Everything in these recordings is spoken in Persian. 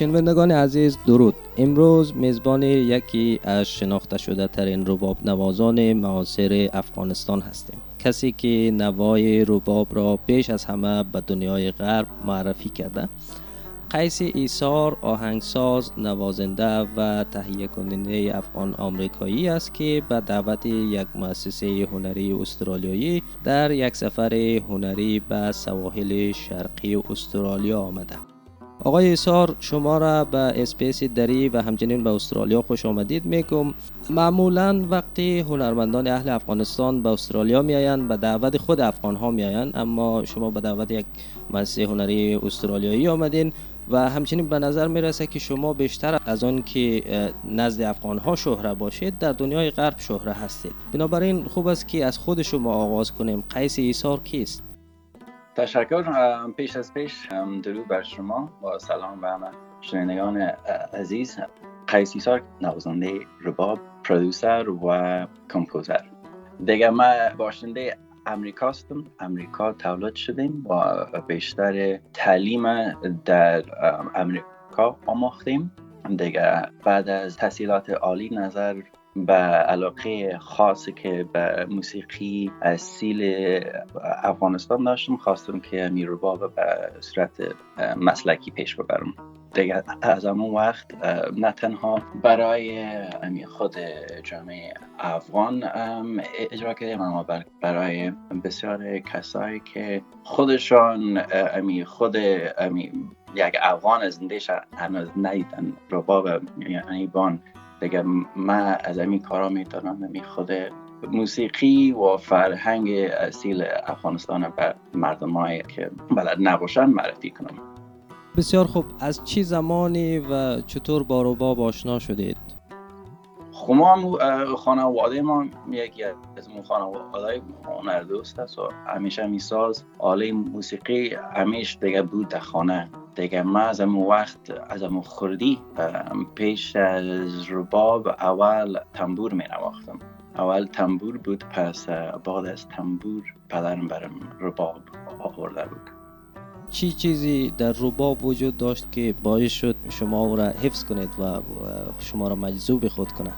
شنوندگان عزیز درود. امروز میزبان یکی از شناخته شده ترین رباب نوازان معاصر افغانستان هستیم. کسی که نوای رباب را بیش از همه به دنیای غرب معرفی کرده. قیس ایسار آهنگساز نوازنده و تهیه کننده افغان آمریکایی است که به دعوت یک مؤسسه هنری استرالیایی در یک سفر هنری به سواحل شرقی استرالیا آمده. آقای ایسار شما را به SBS دری و همچنین به استرالیا خوش آمدید میگم معمولا وقتی هنرمندان اهل افغانستان به استرالیا میآیند به دعوت خود افغان ها میآیند اما شما به دعوت یک مؤسسه هنری استرالیایی آمدین و همچنین به نظر می‌رسه که شما بیشتر از آن که نزد افغان ها شهره باشید در دنیای غرب شهره هستید. بنابراین خوب است که از خود شما آغاز کنیم. قیس ایسار کیست؟ تشکر پیش از پیش درود بر شما. با سلام به همه شنوندگان عزیز. قیس ایسار نوازنده رباب پرودوسر و کمپوزر دیگه ما باشنده امریکا هستم امریکا تولد شدیم. و بیشتر تعلیم در امریکا آموختیم. دیگه بعد از تحصیلات عالی نظر به علاقه خاصی که به موسیقی اصیل افغانستان داشتم خواستم که میروبا به صورت مسلکی پیش ببرم. دیگه از اون وقت نه تنها برای خود جامعه افغان اجرا کردیم اما برای بسیار کسایی که خودشان امی خود امی یک افغان زندهش هنوز ندیدن رباب یعنی بان. دیگه من از این کارا می‌تونم نمی خود موسیقی و فرهنگ اصیل افغانستان به مردم که بلد نباشن معرفی کنم. بسیار خوب. از چی زمانی و چطور با رباب آشنا شدید؟ خب ما خانواده ما یکی از اون خانواده هنر دوست است و همیشه میساز آله موسیقی همیش دیگه بود در خانه. دیگه ما از اون وقت از اون خوردی پیش از رباب اول تنبور می نواختم. اول تنبور بود پس بعد از تنبور پدرم برم رباب آورده بود. چی چیزی در رباب وجود داشت که باعث شد شما را حفظ کنید و شما را مجذوب خود کنه؟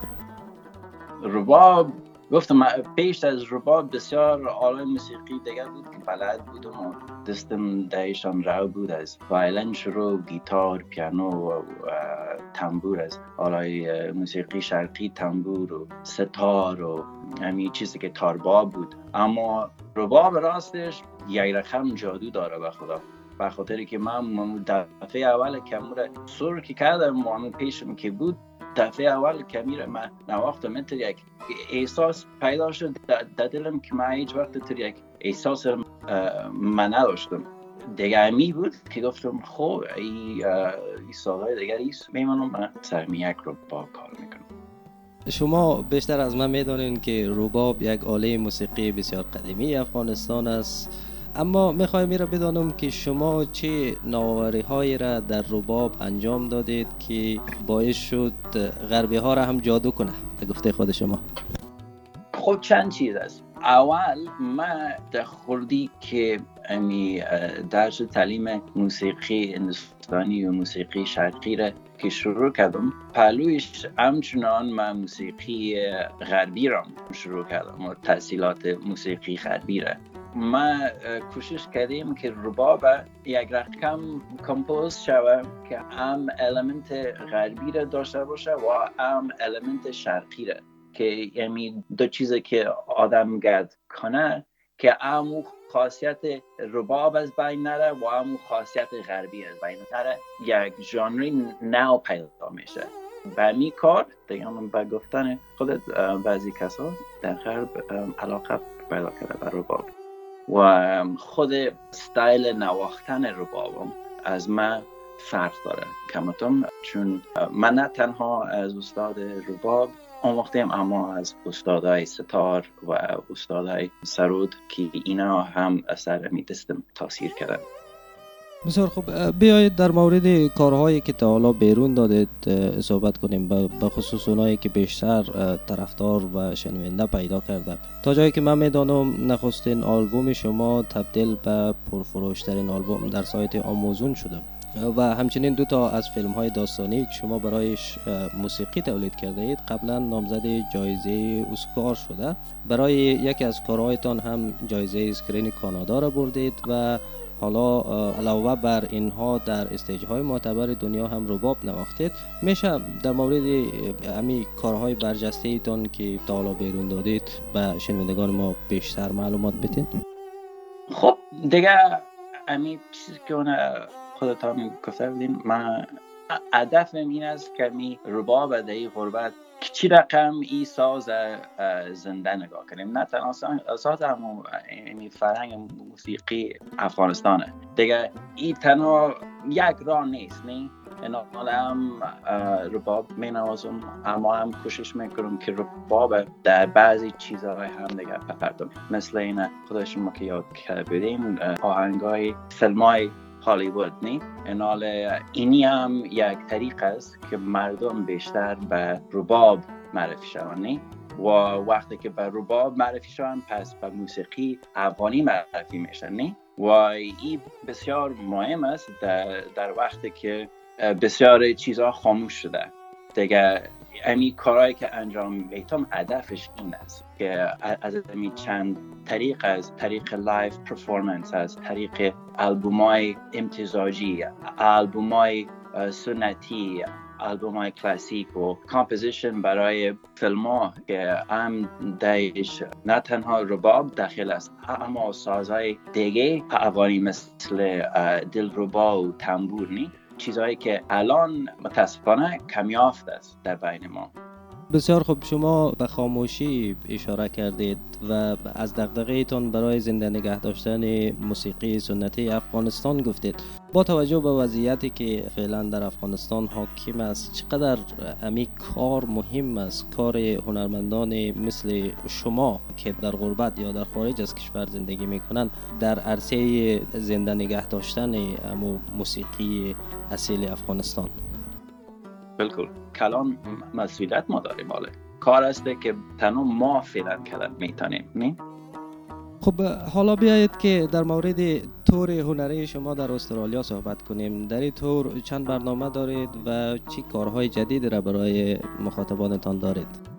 رباب گفتم پیش از رباب بسیار آلای موسیقی دیگر بود که بلد بودم و دستم دهشان رو بود. از وایلن شروع گیتار پیانو و تنبور از آلای موسیقی شرقی تنبور و ستار و همین چیزی که تارباب بود. اما رباب راستش یک رقم جادو داره به خدا. به خاطر که من دفعه اول که سر که کردم و پیشم که بود دفعه اول که میره من نواخت من یک احساس پیدا شد. در دلم که من هیچ وقت تر یک احساس من نداشتم. دیگه امی بود که گفتم خب ای, ای سالهای دیگر ایست میمانم من سرمی رو با کار می‌کنم. شما بیشتر از من می‌دانین که روباب یک آله موسیقی بسیار قدیمی افغانستان است. اما می‌خوایم میره بدانم که شما چه نوآوری هایی را در رباب انجام دادید که باعث شد غربی ها را هم جادو کنه؟ به گفته خود شما. خب چند چیز است. اول من در که امی درس تعلیم موسیقی هندوستانی و موسیقی شرقی را که شروع کردم پهلویش همچنان من موسیقی غربی را شروع کردم و تحصیلات موسیقی غربی را. ما کوشش کردیم که رباب یک رقم compose شود که هم element غربی را داشته باشه و هم element شرقی را. که یعنی دو چیزی که آدم گرد کنه که همو خاصیت رباب از بین نره و همو خاصیت غربی از بین نره. یک ژانری نو پیدا میشه. به می کار دیگه به گفتن خودت بعضی کسا در غرب علاقه پیدا کرده به رباب و خود ستایل نواختن ربابم از من فرق داره. کمتون چون من نه تنها از استاد رباب آموختیم اما از استادای ستار و استادای سرود که اینا هم اثر می دستم تاثیر کردن. بسیار خوب. بیایید در مورد کارهایی که تا حالا بیرون دادید صحبت کنیم. به خصوص اونایی که بیشتر طرفدار و شنونده پیدا کرده تا جایی که من می‌دانم نخستین آلبوم شما تبدیل به پرفروشترین آلبوم در سایت آموزون شده. و همچنین دو تا از فیلم های داستانی که شما برایش موسیقی تولید کرده اید قبلا نامزد جایزه اسکار شده. برای یکی از کارهایتان هم جایزه اسکرین کانادا را بردید و حالا علاوه بر اینها در stage های معتبر دنیا هم رباب نواختید. میشه در مورد امی کارهای برجسته ایتان که تا حالا بیرون دادید به شنوندگان ما بیشتر معلومات بدین؟ خب دیگه امی چیزی که اون خودت هم گفته من هدفم این است که می رباب در غربت چی رقم ای ساز زنده نگاه کنیم. نه تنها ساز هم یعنی فرهنگ موسیقی افغانستانه دیگه ای تنها یک راه نیست نه؟ این هم رباب می نوازم اما هم کوشش می‌کنم که رباب در بعضی چیزهای هم دیگه پردم مثل این خدا شما که یاد بدین آهنگای فیلمای هالیوود نی. انال اینی هم یک طریق است که مردم بیشتر به رباب معرفی شوند و وقتی که به رباب معرفی شوند پس به موسیقی افغانی معرفی میشن نی. و این بسیار مهم است در, در وقتی که بسیار چیزها خاموش شده. دیگه امی کارهایی که انجام میتم هدفش این است که از امی چند طریق از طریق live performance از طریق های امتزاجی های سنتی های کلاسیک و composition برای فیلم ها که هم دایش نه تنها رباب داخل است اما سازهای دیگه افغانی مثل دل ربا و تنبور نی چیزهایی که الان متاسفانه کمیافت است در بین ما. بسیار خوب. شما به خاموشی اشاره کردید و از دغدغه‌تان برای زنده نگه داشتن موسیقی سنتی افغانستان گفتید. با توجه به وضعیتی که فعلا در افغانستان حاکم است چقدر امی کار مهم است؟ کار هنرمندان مثل شما که در غربت یا در خارج از کشور زندگی می‌کنند در عرصه زنده نگه داشتن امو موسیقی اصیل افغانستان. بالکل کلان مسئولیت ما داریم حالا. کار است که تنها ما فعلا کردن می‌تونیم نه؟ خب حالا بیایید که در مورد تور هنری شما در استرالیا صحبت کنیم. در این تور چند برنامه دارید و چی کارهای جدید را برای مخاطبانتان دارید؟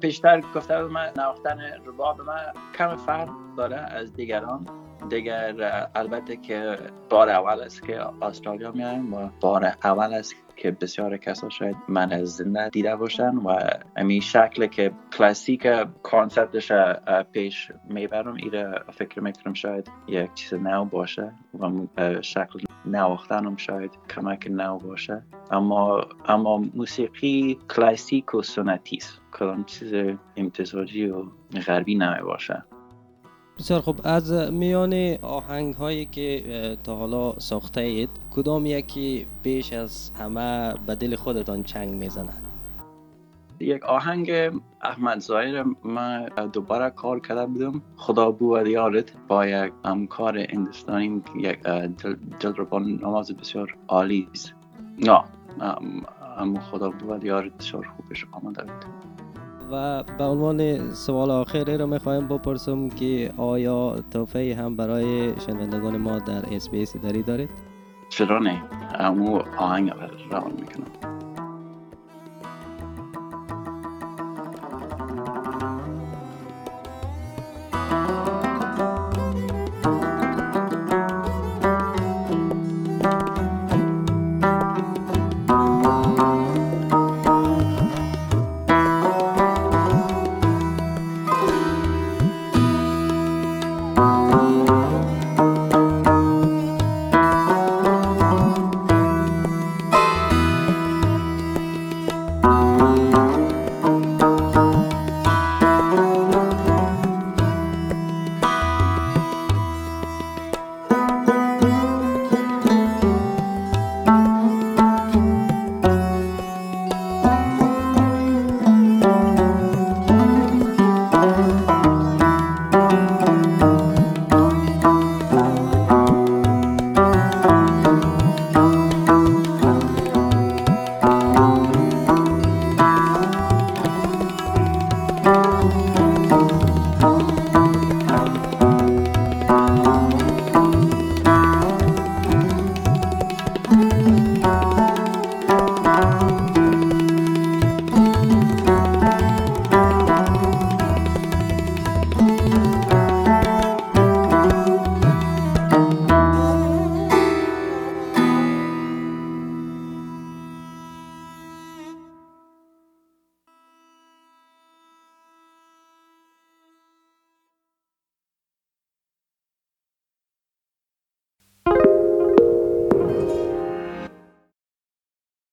پیشتر گفته من نواختن رباب من کم فرق داره از دیگران. دیگر البته که بار اول است که استرالیا میایم و بار اول است که بسیار کسا شاید من از زنده دیده باشن و امی شکل که کلاسیک concept ش پیش می‌برم ایره فکر می‌کنم شاید یک چیز نو باشه و شکل نواختنم شاید کمک نو باشه. اما اما موسیقی کلاسیک و سنتیست کدام چیز امتزاجی و غربی نمی باشه. بسیار خوب. از میان آهنگ هایی که تا حالا ساخته اید کدام یکی بیش از همه به دل خودتان چنگ می‌زنه؟ یک آهنگ احمد زایر من دوباره کار کرده بودم. خدا بو و دیارت. با یک همکار اندستانی یک دل نماز بسیار عالی است. نه اما خدا بو و دیارت بسیار خوبش آمده بود. و به عنوان سوال آخر رو می‌خوایم بپرسم که آیا توفه هم برای شنوندگان ما در اس بی داری دارید؟ چرا نه؟ امو آهنگ روان می‌کنم Música